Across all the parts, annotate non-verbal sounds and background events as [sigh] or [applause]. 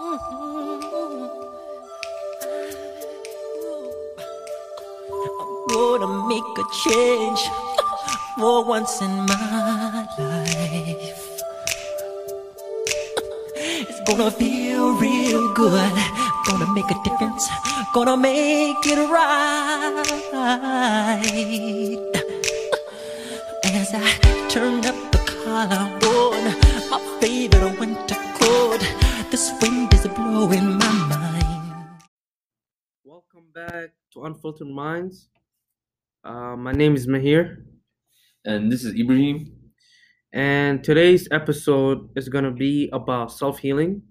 Mm-hmm. I'm gonna make a change for once in my life. It's gonna feel real good. Gonna make a difference. Gonna make it right. As I turn up the collar on my favorite winter coat, this wind is blowing my mind. Welcome back to Unfiltered Minds. Uh, my name is Mahir, And this is Ibrahim. and today's episode is going to be about self healing.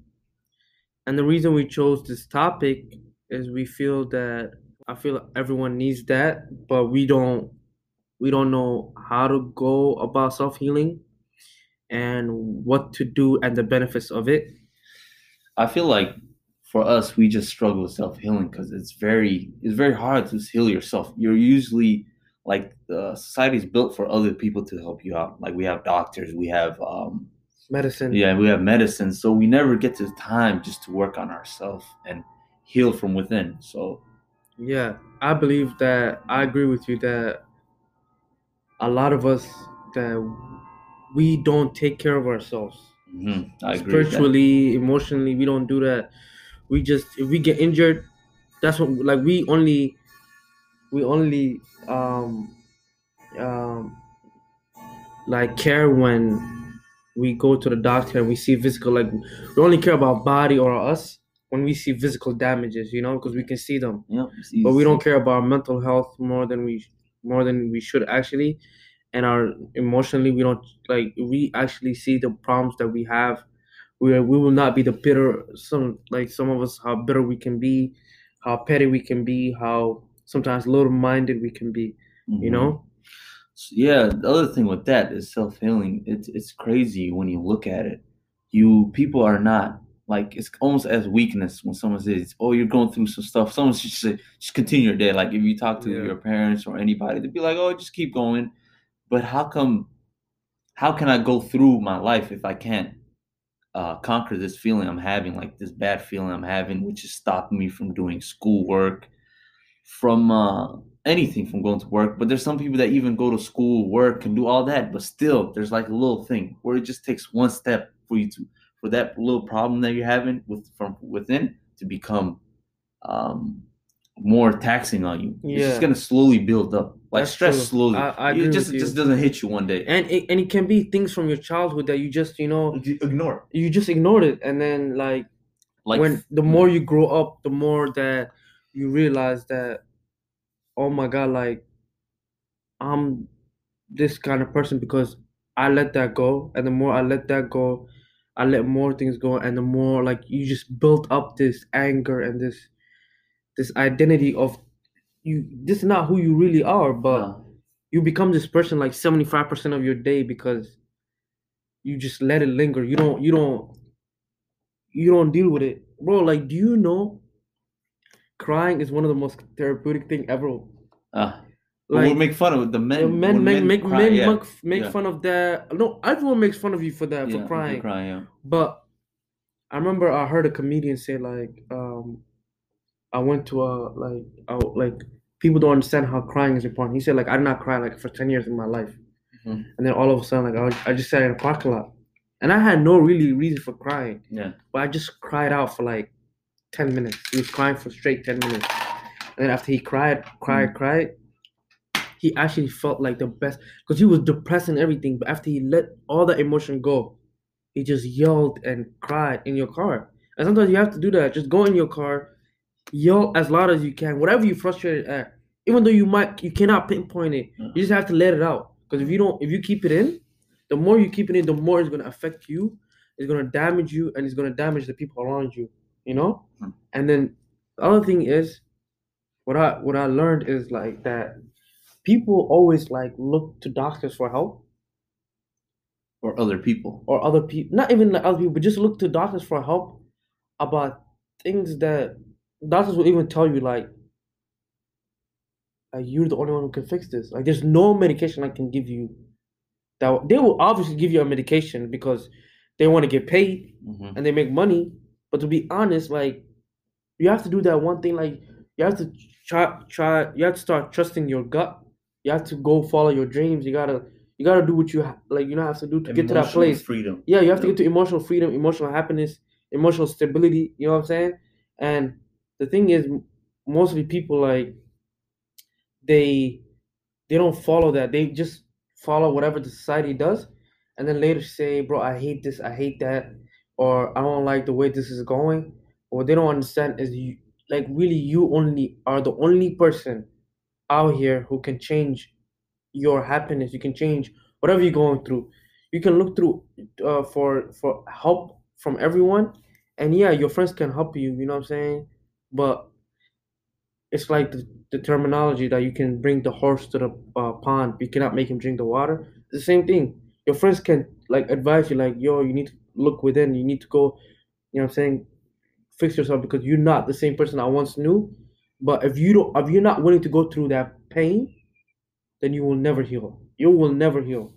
And the reason we chose this topic is we feel that I feel everyone needs that, but we don't we don't know how to go about self healing and what to do and the benefits of it. I feel like for us, we just struggle with self healing because it's very it's very hard to heal yourself. You're usually like the society is built for other people to help you out. Like we have doctors, we have um, Medicine. yeah, we have medicine, so we never get to time just to work on ourselves and heal from within. So Yeah, I believe that I agree with you that a lot of us that we don't take care of ourselves mhm, I agree. spiritually, emotionally. We don't do that. We just if we get injured, that's what like we only we only um um like care when we go to the doctor and we see physical like we only care about body or us when we see physical damages, you know, because we can see them it's but we don't care about mental health more than we more than we should actually and our emotionally we don't like we actually see the problems that we have we we will not be the bitter some like some of us how bitter we can be how petty we can be how sometimes little minded we can be you Mhm. know yeah, the other thing with that is self healing. It's it's crazy when you look at it. You people are not like it's almost as weakness when someone says, "Oh, you're going through some stuff." Someone should say, "Just continue your day." Like if you talk to Yeah. your parents or anybody, they'd be like, "Oh, just keep going." But how come? How can I go through my life if I can't uh, conquer this feeling I'm having, like this bad feeling I'm having, which is stopping me from doing schoolwork, from uh, anything, from going to work. But there's some people that even go to school, work, and do all that, but still, there's like a little thing where it just takes one step for you to, for that little problem that you're having with from within to become um, more taxing on you. It's just gonna slowly build up, like That's stress true. slowly. I- I it just just doesn't hit you one day. and it, and it can be things from your childhood that you just you know You ignore. you just ignored it and then like Like when the hmm. more you grow up, the more that you realize that, oh my god, like I'm this kind of person because I let that go, and the more I let that go, I let more things go, and the more like you just built up this anger and this this identity of you. This is not who you really are, but Uh, you become this person like 75% of your day because you just let it linger you don't you don't you don't deal with it bro like do you know crying is one of the most therapeutic thing ever uh, like we'll make fun of the men. men when make make cry, men yeah. make, make yeah. fun of that no everyone makes fun of you for that Yeah, for crying crying, yeah. but i remember i heard a comedian say like um i went to a like I, like people don't understand how crying is important. He said like i did not cry like for 10 years in my life. Mhm. and then all of a sudden like I, was, I just sat in a parking lot. And i had no really reason for crying. Yeah. but i just cried out for like 10 minutes. He was crying for straight 10 minutes. And then after he cried cried cried he actually felt like the best because he was depressed and everything. But after he let all the emotion go he just yelled and cried in your car. And sometimes you have to do that. Just go in your car yell as loud as you can whatever you're frustrated at even though you might you cannot pinpoint it you just have to let it out because if you don't if you keep it in the more you keep it in the more it's going to affect you it's going to damage you and it's going to damage the people around you you know Hmm. and then the other thing is what i what i learned is like that people always like look to doctors for help Or other people. or other people not even like other people but just look to doctors for help about things that doctors will even tell you like like you're the only one who can fix this like there's no medication i can give you that they will obviously give you a medication because they want to get paid Mhm. and they make money But to be honest, like you have to do that one thing. Like you have to try, try. You have to start trusting your gut. You have to go follow your dreams. You gotta, you gotta do what you ha- like. You know have to do to get to that place. Freedom. Yeah, you have to get to emotional freedom, emotional happiness, emotional stability. You know what I'm saying? And the thing is, mostly people like they they don't follow that. They just follow whatever the society does, and then later say, "Bro, I hate this. I hate that," or "I don't like the way this is going." What they don't understand is you like really you only are the only person out here who can change your happiness. You can change whatever you're going through. You can look through uh, for for help from everyone, and yeah, your friends can help you. You know what I'm saying? But it's like the, the terminology that you can bring the horse to the uh, pond, but you cannot make him drink the water. It's the same thing. Your friends can like advise you, like, yo, you need to look within. You need to go. You know what I'm saying? Fix yourself because you're not the same person I once knew. But if you don't, if you're not willing to go through that pain, then you will never heal. You will never heal.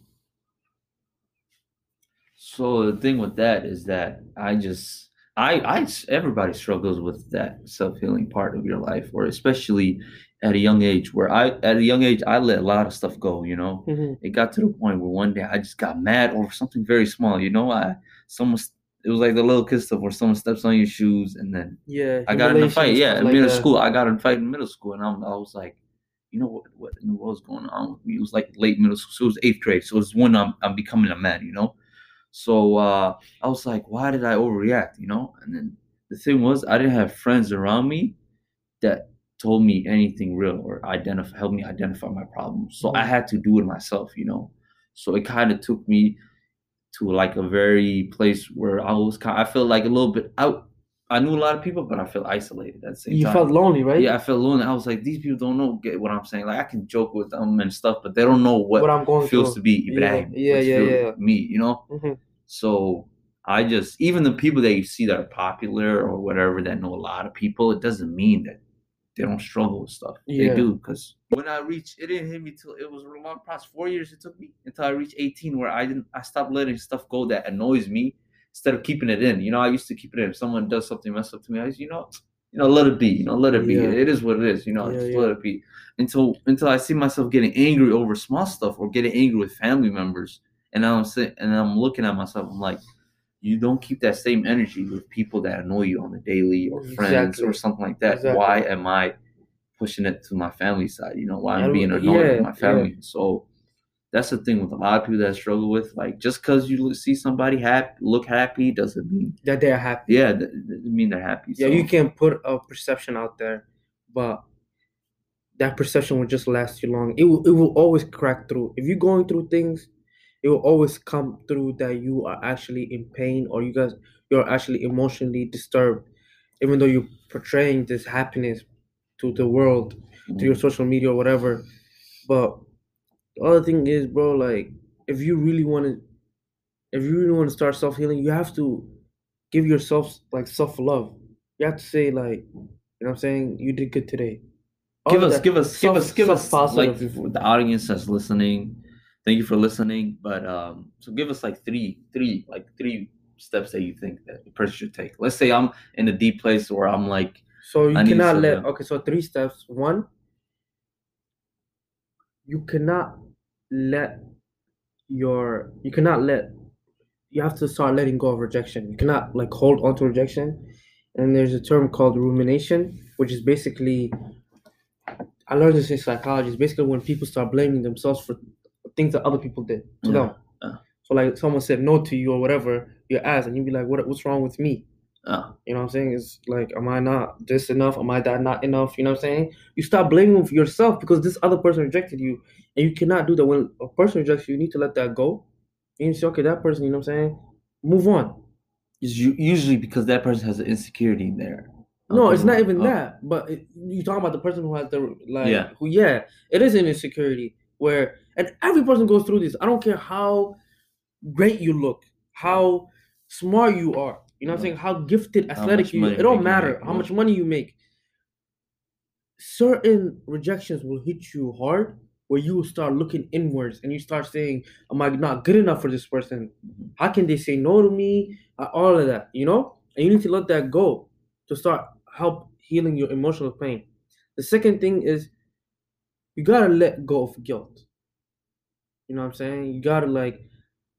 So the thing with that is that I just I I everybody struggles with that self healing part of your life, or especially at a young age. Where I at a young age I let a lot of stuff go. You know, Mhm. it got to the point where one day I just got mad over something very small. You know, I someone it was like the little kid stuff where someone steps on your shoes and then Yeah. I got in a fight. Yeah, in like middle that. school. I got in a fight in middle school, and I'm, I was like, you know what? What in the world's going on with me? It was like late middle school. So it was eighth grade. So it's when I'm I'm becoming a man. You know. So uh, I was like, why did I overreact? You know. And then the thing was, I didn't have friends around me that told me anything real or identify help me identify my problems. So I Mhm. had to do it myself. You know. So it kind of took me to like a very place where I was kind. I felt like a little bit out. I knew a lot of people, but I felt isolated at the same You time. felt lonely, right? Yeah, I felt lonely. I was like, these people don't know get what I'm saying. Like I can joke with them and stuff, but they don't know what, What I'm going feels through. to be Yeah, Ibrahim. yeah, yeah, feels yeah. Me, you know. Mhm. So I just even the people that you see that are popular or whatever that know a lot of people, it doesn't mean that they don't struggle with stuff. Yeah. They do because when I reached, it didn't hit me till it was a long process. Four years it took me until I reached 18, where I didn't. I stopped letting stuff go that annoys me instead of keeping it in. You know, I used to keep it in. If someone does something mess up to me, I, you know, you know, let it be. You know, let it be. Yeah. It is what it is. You know, Yeah, just yeah. let it be. Until until I see myself getting angry over small stuff or getting angry with family members, and I'm sitting and I'm looking at myself. I'm like, you don't keep that same energy with people that annoy you on the daily or friends Exactly. or something like that. Exactly. Why am I pushing it to my family side? You know, why I'm being annoyed with my family. So that's the thing with a lot of people that struggle with. Like, just because you see somebody happy, look happy, doesn't mean That they're happy. yeah, doesn't mean they're happy. Yeah, so, you can put a perception out there, but that perception will just last too long. It will it will always crack through. If you're going through things, it will always come through that you are actually in pain or you guys you're actually emotionally disturbed, even though you're portraying this happiness to the world, to your mm-hmm. social media or whatever. But the other thing is, bro, like if you really want to if you really want to start self healing, you have to give yourself like self love. You have to say like, you know what I'm saying? You did good today. All give us, give us, give us, give us, like self-positive. for the audience that's listening. Thank you for listening. But um, so give us like three, three, like three steps that you think that a person should take. Let's say I'm in a deep place where I'm like, So you I cannot let okay, so three steps. One, you cannot let your you cannot let you have to start letting go of rejection. You cannot like hold on to rejection. And there's a term called rumination, which is basically I learned this in psychology. It's basically when people start blaming themselves for things that other people did to Yeah, them. yeah. So like someone said no to you or whatever, you ask and you'd be like, What what's wrong with me? Oh, You know what I'm saying? It's like, am I not this enough? Am I that not enough? You know what I'm saying? You stop blaming yourself because this other person rejected you. And you cannot do that. When a person rejects you, you need to let that go. And you say, okay, that person, you know what I'm saying? Move on. it's usually because that person has an insecurity in there. No, it's not even oh, that. But it, you talking about the person who has the like, Yeah. who yeah, it is an insecurity where, and every person goes through this. I don't care how great you look, how smart you are. You know what I'm saying? How gifted, athletic you. It don't matter make, how much money you make. Certain rejections will hit you hard, where you will start looking inwards and you start saying, "Am I not good enough for this person? How can they say no to me?" Uh, All of that, you know. and you need to let that go to start help healing your emotional pain. The second thing is you gotta let go of guilt. You know what I'm saying? You gotta like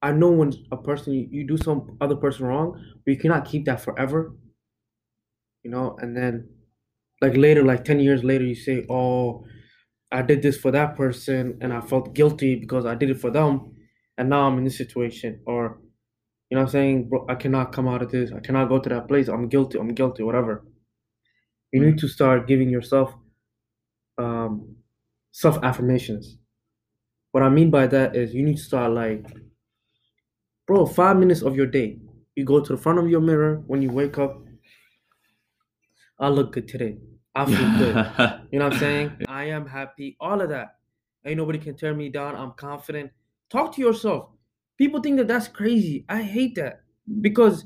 I know when a person you, do some other person wrong, but you cannot keep that forever. You know, and then like later, like 10 years later, you say, Oh, I did this for that person and I felt guilty because I did it for them and now I'm in this situation. Or you know I'm saying? Bro, I cannot come out of this. I cannot go to that place. I'm guilty. I'm guilty, whatever. You need to start giving yourself um, self affirmations. What I mean by that is you need to start like, bro, five minutes of your day. You go to the front of your mirror when you wake up. I look good today. I feel good. [laughs] You know what I'm saying? I am happy. All of that. Ain't nobody can tear me down. I'm confident. Talk to yourself. People think that that's crazy. I hate that because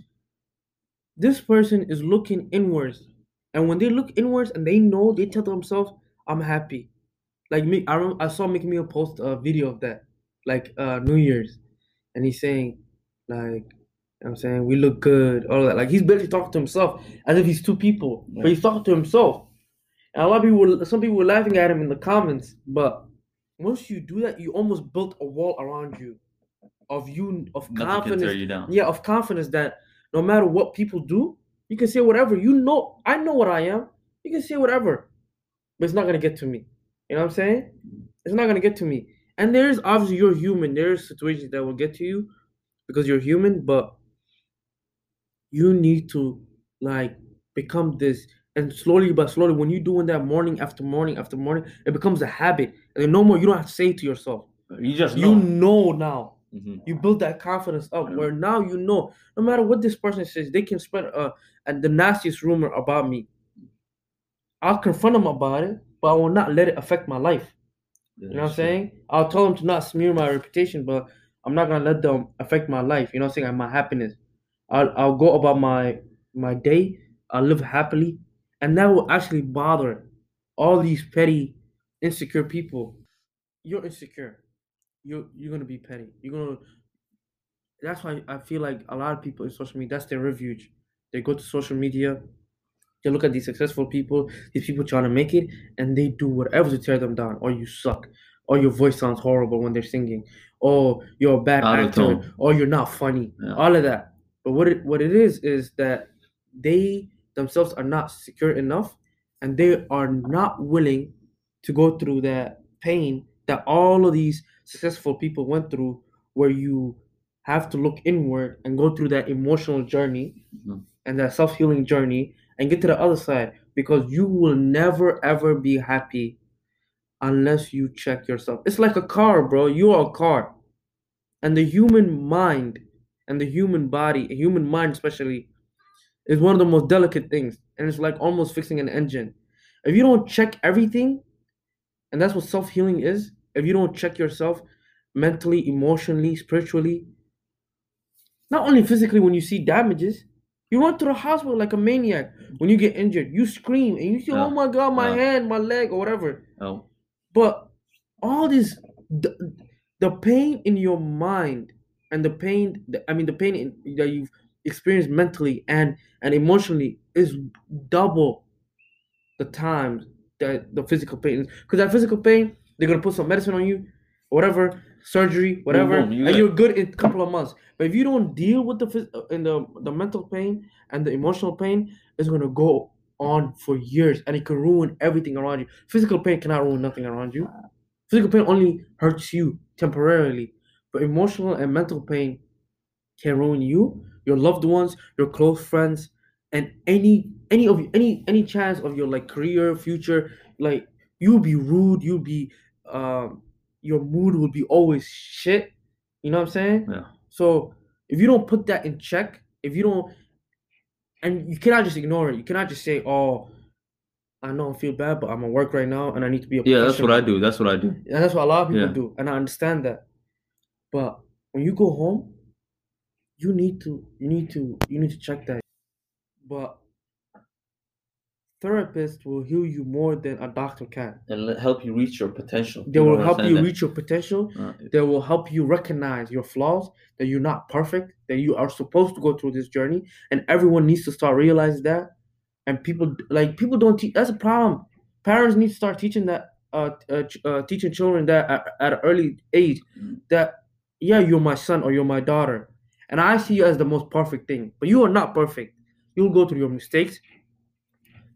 this person is looking inwards. And when they look inwards and they know, they tell themselves, I'm happy. Like me, I, I saw Mickey Meal post a video of that, like uh, New Year's. And he's saying, like, you know what I'm saying, we look good, all of that. Like he's barely talking to himself as if he's two people, but he's talking to himself. And a lot of people, were, some people were laughing at him in the comments, but once you do that, you almost built a wall around you of you of Nothing confidence. tear you down. Yeah, of confidence that no matter what people do, you can say whatever. You know, I know what I am. You can say whatever, but it's not gonna get to me. You know what I'm saying? It's not gonna get to me. And there's obviously you're human. There's situations that will get to you because you're human, but you need to like become this. And slowly but slowly when you're doing that morning after morning after morning it becomes a habit. And no more you don't have to say to yourself. You just you know. know now. Mhm. you build that confidence up where now you know no matter what this person says they can spread uh and the nastiest rumor about me. I'll confront them about it but i will not let it affect my life. You know what i'm saying? I'll tell them to not smear my reputation but i'm not gonna let them affect my life you know what i'm saying my happiness. I'll, I'll go about my my day i'll live happily and that will actually bother all these petty insecure people. You're insecure. You're you're gonna be petty. You're gonna that's why i feel like a lot of people in social media that's their refuge. They go to social media they look at these successful people these people trying to make it and they do whatever to tear them down or you suck or your voice sounds horrible when they're singing or you're a bad actor Auto-tune. you're not funny Yeah. all of that but what it what it is is that they themselves are not secure enough and they are not willing to go through that pain that all of these successful people went through where you have to look inward and go through that emotional journey Mhm. and that self-healing journey and get to the other side because you will never ever be happy unless you check yourself. It's like a car bro. You are a car. And the human mind and the human body human mind especially is one of the most delicate things. And it's like almost fixing an engine. If you don't check everything and that's what self-healing is if you don't check yourself mentally emotionally spiritually not only physically when you see damages you run to the hospital like a maniac when you get injured. You scream and you say Yeah. oh my god my hand my leg or whatever. Oh, but all this, the, the pain in your mind and the pain, I mean, the pain in, that you've experienced mentally and and emotionally is double the times that the physical pain is. Because that physical pain, they're gonna put some medicine on you, whatever, surgery, whatever, boom, you and you're good in a couple of months. But if you don't deal with the phys- uh, in the the mental pain and the emotional pain, it's gonna go on for years, and it can ruin everything around you. Physical pain cannot ruin nothing around you. Physical pain only hurts you temporarily, but emotional and mental pain can ruin you, your loved ones, your close friends, and any any of you, any any chance of your like career, future. Like you'll be rude, you'll be um your mood will be always shit. You know what I'm saying? yeah. So if you don't put that in check, if you don't, and you cannot just ignore it. You cannot just say, "Oh, I know I feel bad, but I'm at work right now, and I need to be a Yeah, that's what I do. That's what I do. And that's what a lot of people Yeah. do, and I understand that. But when you go home, you need to you need to you need to check that. But therapist will heal you more than a doctor can. and help you reach your potential. They will help you That- reach your potential. uh, They will help you recognize your flaws, that you're not perfect, that you are supposed to go through this journey, and everyone needs to start realizing that. And people like people don't teach. That's a problem. Parents need to start teaching that, uh, uh, uh teaching children that at, at an early age, Mm. that yeah, you're my son or you're my daughter, and I see you as the most perfect thing, but you are not perfect. You'll go through your mistakes.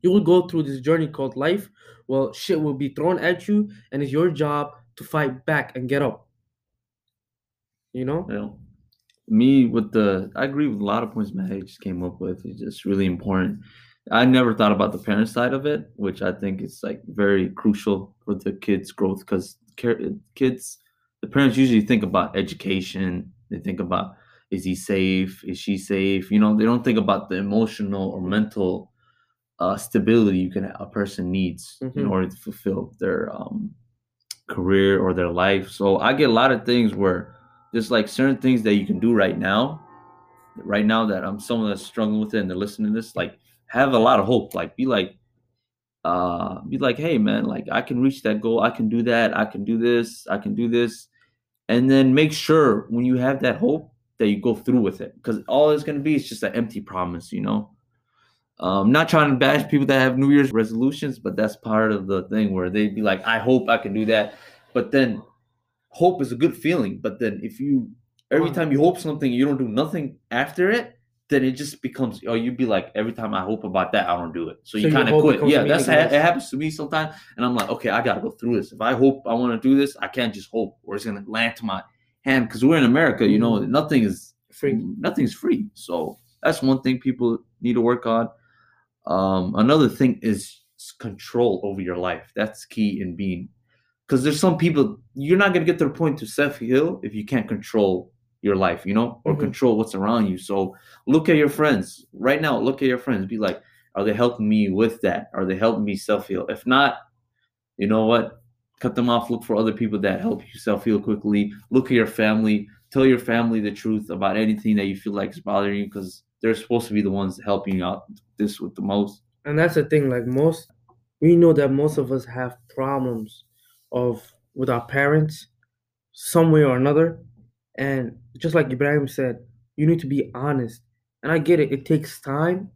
You will go through this journey called life. Well, shit will be thrown at you, and it's your job to fight back and get up. You know? know me with the i agree with a lot of points matt just came up with it's just really important i never thought about the parent side of it which i think is like very crucial for the kids growth because kids the parents usually think about education they think about is he safe is she safe you know they don't think about the emotional or mental uh, stability you can a person needs in Mhm. order to fulfill their um, career or their life. So i get a lot of things where there's like certain things that you can do right now right now that i'm someone that's struggling with it and they're listening to this like have a lot of hope. Like be like uh be like hey man like i can reach that goal. I can do that. I can do this. I can do this. And then make sure when you have that hope that you go through with it because all it's going to be is just an empty promise you know um not trying to bash people that have new year's resolutions but that's part of the thing where they'd be like i hope i can do that. But then hope is a good feeling but then if you every time you hope something you don't do nothing after it then it just becomes oh you'd be like every time i hope about that i don't do it. So, So you kind of quit. yeah that's ha- it happens to me sometimes and i'm like okay i gotta go through this. If i hope i want to do this i can't just hope or it's gonna land to my hand. Because we're in america you know Mhm. nothing is Free. nothing's free. So that's one thing people need to work on um another thing is control over your life. That's key in being because there's some people you're not going to get to the point to self-heal if you can't control your life you know or Mhm. control what's around you. So look at your friends. Right now look at your friends. Be like are they helping me with that? Are they helping me self-heal if not you know what? Cut them off. Look for other people that help you self-heal quickly. Look at your family. Tell your family the truth about anything that you feel like is bothering you because they're supposed to be the ones helping out this with the most And that's the thing, like most we know that most of us have problems of with our parents some way or another. And just like Ibrahim said, you need to be honest. And I get it, it takes time.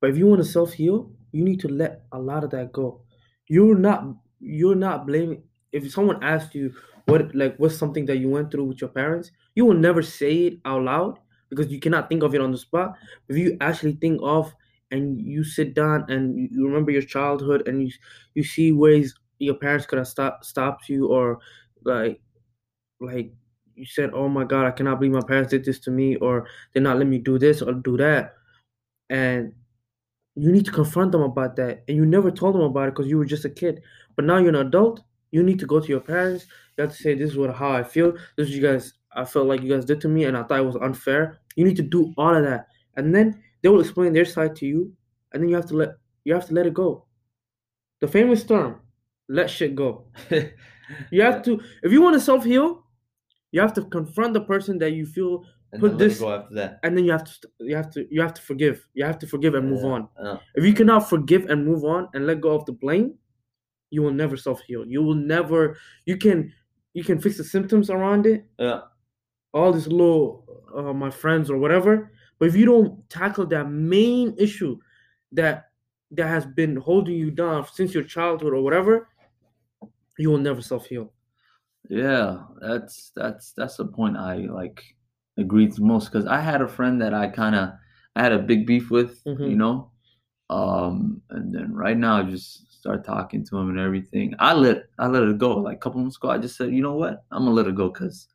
But if you want to self-heal, you need to let a lot of that go. You're not you're not blaming if someone asks you what like what's something that you went through with your parents, you will never say it out loud because you cannot think of it on the spot. If you actually think of and you sit down and you remember your childhood and you you see ways your parents could have stopped stopped you or like like you said oh my god i cannot believe my parents did this to me or they not let me do this or do that. And you need to confront them about that. And you never told them about it because you were just a kid. But now you're an adult. You need to go to your parents. You have to say this is what how i feel. This is you guys i felt like you guys did to me and i thought it was unfair you need to do all of that. And then they will explain their side to you and then you have to let you have to let it go. The famous term let shit go. [laughs] You have to if you want to self-heal you have to confront the person that you feel and Put then let it this- go after that. and then you have to you have to you have to forgive. You have to forgive and move Yeah, on. Yeah. if you cannot forgive and move on and let go of the blame you will never self-heal. You will never you can you can fix the symptoms around it. Yeah all these little uh, my friends or whatever but if you don't tackle that main issue that that has been holding you down since your childhood or whatever you will never self-heal Yeah, that's that's that's the point I like agreed the most because I had a friend that I kind of I had a big beef with, you Mhm. know, um, and then right now I just start talking to him and everything. I let I let it go like a couple months ago. I just said, you know what, I'm gonna let it go because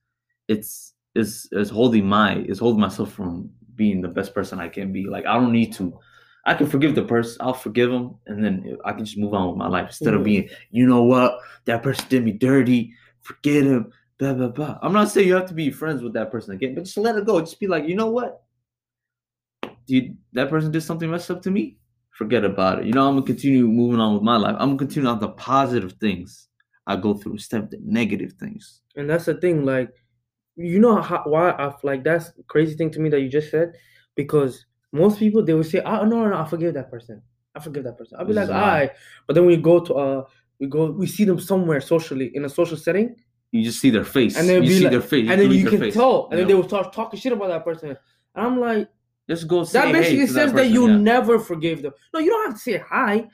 it's it's it's holding my is holding myself from being the best person I can be. Like I don't need to. I can forgive the person. I'll forgive him, and then I can just move on with my life instead of Mhm. being, you know what, that person did me dirty. Forget him. Blah blah blah. I'm not saying you have to be friends with that person again, but just let it go. Just be like, you know what, dude, that person did something messed up to me. Forget about it. You know, I'm gonna continue moving on with my life. I'm gonna continue on the positive things I go through instead of the negative things. and that's the thing like you know how, why i like that's crazy thing to me that you just said because most people they will say oh no no, no i forgive that person I forgive that person. I'll be like, This is right. But then we go to uh, we go, we see them somewhere socially in a social setting, You just see their face. and then you see like, their face. and then you can face. tell, and then they will start talking shit about that person. And I'm like, just go say that basically to says that, person, you yeah. never forgave them. No, you don't have to say hi.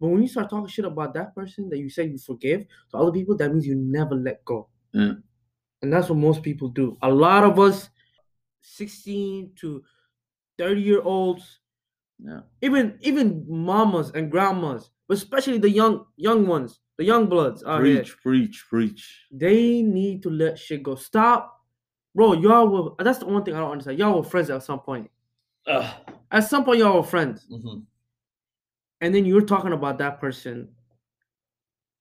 But when you start talking shit about that person that you say you forgive to other people, that means you never let go. Yeah. And that's what most people do. A lot of us, 16 to 30 year olds, Yeah. even even mamas and grandmas, but especially the young young ones, the young bloods out here, Preach, preach, preach. they need to let shit go. Stop. Bro, y'all were that's the one thing I don't understand. Y'all were friends at some point. Ugh. At some point, y'all were friends. Mhm. and then you're talking about that person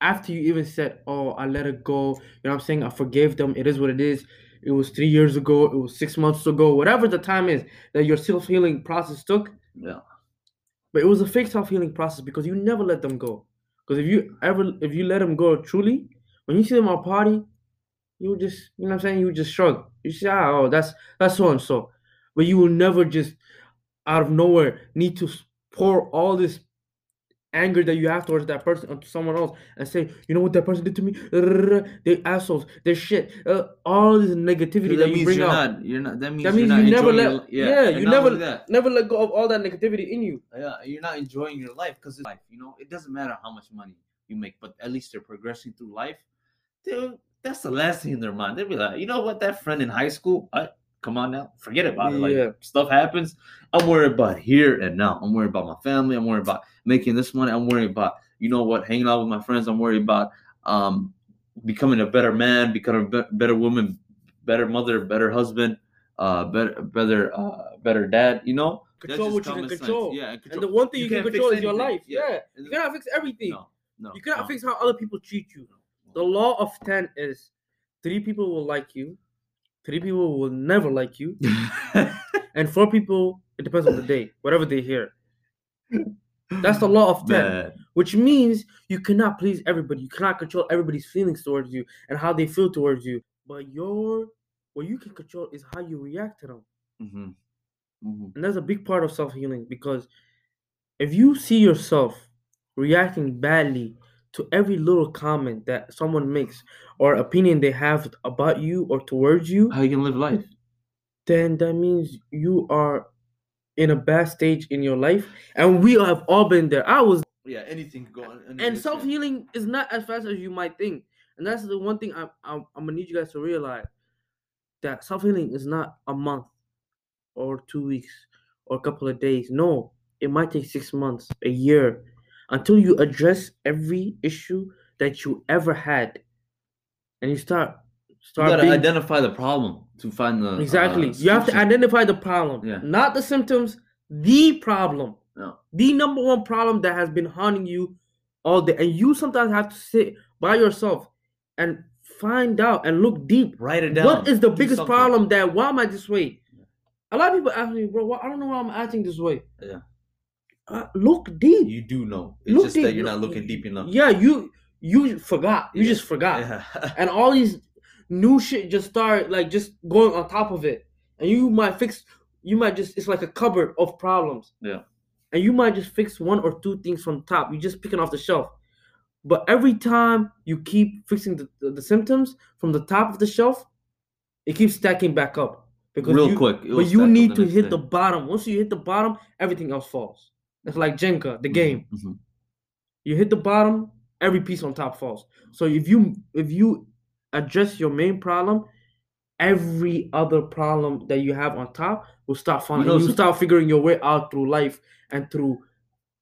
after you even said, "Oh, I let it go." You know what I'm saying? I forgave them. It is what it is. It was three years ago. It was six months ago. Whatever the time is that your self healing process took, Yeah. but it was a fake self healing process because you never let them go. Because if you ever, if you let them go truly, when you see them at a party, you would just, you know what I'm saying? You would just shrug. You say, ah, "Oh, that's that's so and so," but you will never just out of nowhere need to pour all this anger that you have towards that person onto someone else and say, you know what that person did to me? They assholes. They're shit. Uh, all this negativity that that you bring you're out. not. You're not. That means, That means you never let. your, yeah, and you never never let go of all that negativity in you. Yeah, you're not enjoying your life because it's life. You know, it doesn't matter how much money you make, but at least they're progressing through life. Dude, that's the last thing in their mind. They'll be like, you know what, that friend in high school, I, come on now, forget about it. Like Yeah. stuff happens. I'm worried about here and now. I'm worried about my family. I'm worried about making this money. I'm worried about, you know what, hanging out with my friends. I'm worried about um becoming a better man, becoming a be- better woman, better mother, better husband, uh, better, better, uh, better dad. You know, Control what you can common sense. control. Yeah, and, And the one thing you, can can't control is your life. Yeah. And You cannot fix everything. no, no, you cannot no. fix how other people treat you. The law of 10 is three people will like you, three people will never like you, [laughs] and four people, it depends on the day, whatever they hear. That's the law of 10. Man. which means you cannot please everybody. You cannot control everybody's feelings towards you and how they feel towards you. But your what you can control is how you react to them. Mhm. Mhm. And that's a big part of self healing because if you see yourself reacting badly to every little comment that someone makes or opinion they have about you or towards you, How you can live life? then that means you are in a bad stage in your life. And we have all been there. I was Yeah, anything can go on. and this, self yeah. healing is not as fast as you might think. And that's the one thing I'm, I'm, I'm gonna need you guys to realize that self healing is not a month or two weeks or a couple of days. No, it might take six months, a year, until you address every issue that you ever had, and you start You start gotta being identify the problem to find the exactly. uh, you have to identify the problem, Yeah. not the symptoms. The problem No. the number one problem that has been haunting you all day. And you sometimes have to sit by yourself and find out and look deep. Write it down. What is the Do biggest something. problem that why am I this way? A lot of people ask me, bro, I don't know why I'm acting this way. Yeah. Uh, look deep. You do know. It's look just that deep. you're not looking deep enough. Yeah, you you forgot. You Yeah. just forgot. [laughs] Yeah. And all these new shit just start like just going on top of it. And you might fix you might just it's like a cupboard of problems. Yeah. and you might just fix one or two things from top. You're just picking off the shelf. But every time you keep fixing the, the, the symptoms from the top of the shelf, it keeps stacking back up. Because Real you, quick. But you need to hit day. the bottom. Once you hit the bottom, everything else falls. It's like Jenga, the game. Mhm. You hit the bottom, every piece on top falls. So if you if you address your main problem, every other problem that you have on top will start falling. know, You, some- start figuring your way out through life and through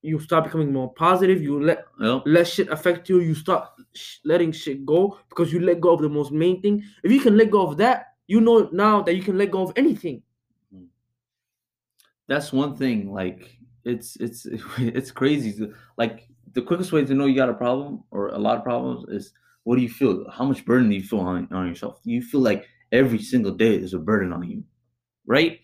you start becoming more positive. You let Yep. let shit affect you. You start sh- letting shit go because you let go of the most main thing. If you can let go of that, you know now that you can let go of anything. That's one thing. Like it's it's [laughs] it's crazy. Like the quickest way to know you got a problem or a lot of problems is what do you feel? How much burden do you feel on, on yourself? You feel like every single day there's a burden on you, right?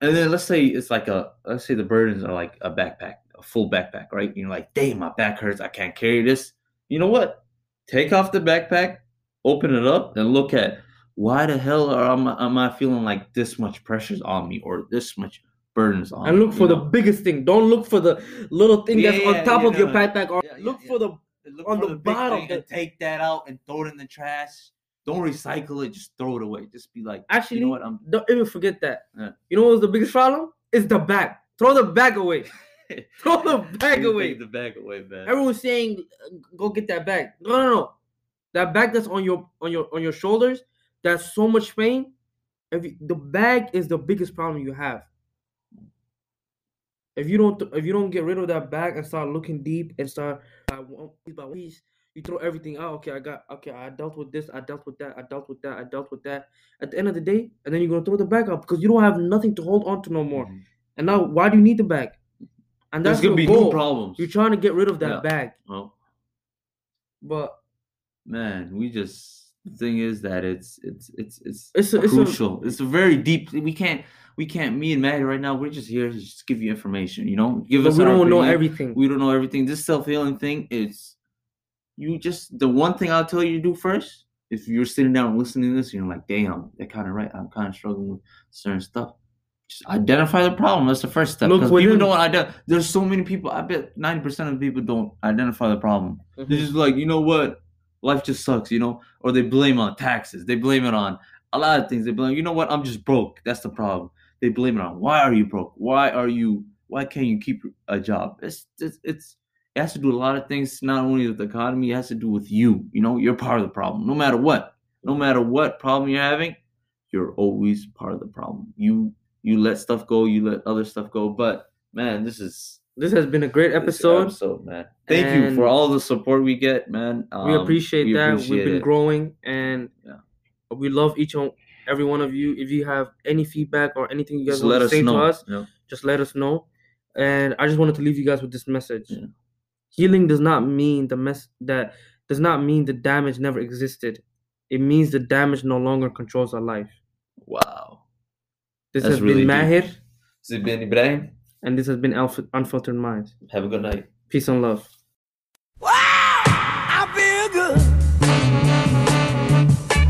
And then let's say it's like a let's say the burdens are like a backpack, a full backpack, right? You're like, damn, my back hurts. I can't carry this. You know what? Take off the backpack, open it up, and look at why the hell are am, I- am I feeling like this much pressure's on me or this much burdens on. and look for the know? biggest thing. Don't look for the little thing Yeah, that's yeah, on top yeah, of your backpack. Or yeah, yeah, look yeah. for the Look on for the big bottom thing and that- take that out and throw it in the trash. Don't recycle it. Just throw it away. Just be like, actually. you know what? I'm don't even forget that. Yeah. You know what was the biggest problem? It's the bag. Throw the bag away. [laughs] Throw the bag away. Take the bag away, man. Everyone's saying, "Go get that bag." No, no, no. That bag that's on your on your on your shoulders. That's so much pain. If you, the bag is the biggest problem you have. If you don't if you don't get rid of that bag and start looking deep and start by one piece by one piece, you throw everything out. Okay, I got okay. I dealt with this. I dealt with that. I dealt with that. I dealt with that. At the end of the day, and then you're gonna throw the bag out because you don't have nothing to hold on to no more. Mhm. And now, why do you need the bag? And There's that's gonna your be goal. new problems. You're trying to get rid of that Yeah. bag, Well, but man, we just the thing is that it's it's it's it's It's a- it's a- crucial. It's a very deep. We can't we can't. Me and Maddie right now, we're just here to just give you information. You know, give us. we don't know everything. We don't know everything. This self healing thing is, you just the one thing I'll tell you to do first. If you're sitting down listening to this, and you're like, "Damn, they're kind of right. I'm kind of struggling with certain stuff." Just identify the problem. That's the first step. Look Because people don't identify. There's so many people. I bet ninety percent of people don't identify the problem. They're Mhm. just like, you know what? Life just sucks, you know? Or they blame on taxes. They blame it on a lot of things. They blame, you know what? I'm just broke. That's the problem. They blame it on why are you broke? Why are you why can't you keep a job? It's it's it's it has to do a lot of things, not only with the economy, it has to do with you. You know, you're part of the problem. No matter what. No matter what problem you're having, you're always part of the problem. You you let stuff go, you let other stuff go. But man, this is This has been a great this episode. episode, man. Thank you for all the support we get, man. we Um, appreciate we that. appreciate We've been it. growing, and Yeah. we love each and every one of you. If you have any feedback or anything you guys Just want to say know. to us, you know? just let us know. And I just wanted to leave you guys with this message. Yeah. Healing does not mean the mess that does not mean the damage never existed. It means the damage no longer controls our life. Wow. This That's has really been deep. Mahir, Has been Ibrahim? And this has been Alf- Unfiltered Minds. Have a good night. Peace and love. Wow, I feel good.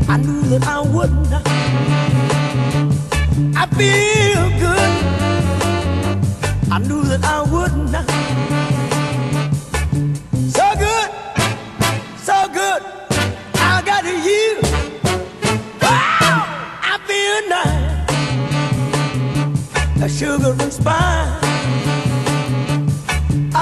I knew that I wouldn't. I feel good. I knew that I wouldn't. So good, so good. I got you. Wow, I feel nice. A sugar and spice.